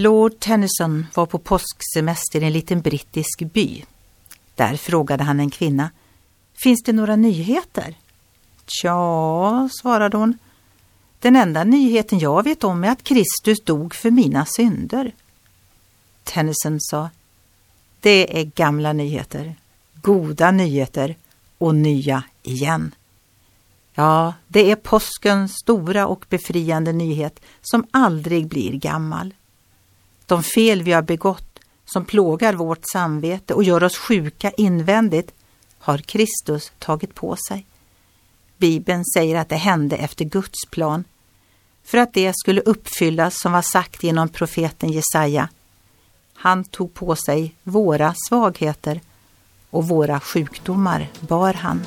Lord Tennyson var på påsksemester i en liten brittisk by. Där frågade han en kvinna. Finns det några nyheter? Tja, svarade hon. Den enda nyheten jag vet om är att Kristus dog för mina synder. Tennyson sa. Det är gamla nyheter, goda nyheter och nya igen. Ja, det är påskens stora och befriande nyhet som aldrig blir gammal. De fel vi har begått som plågar vårt samvete och gör oss sjuka invändigt har Kristus tagit på sig. Bibeln säger att det hände efter Guds plan för att det skulle uppfyllas som var sagt genom profeten Jesaja. Han tog på sig våra svagheter och våra sjukdomar bar han.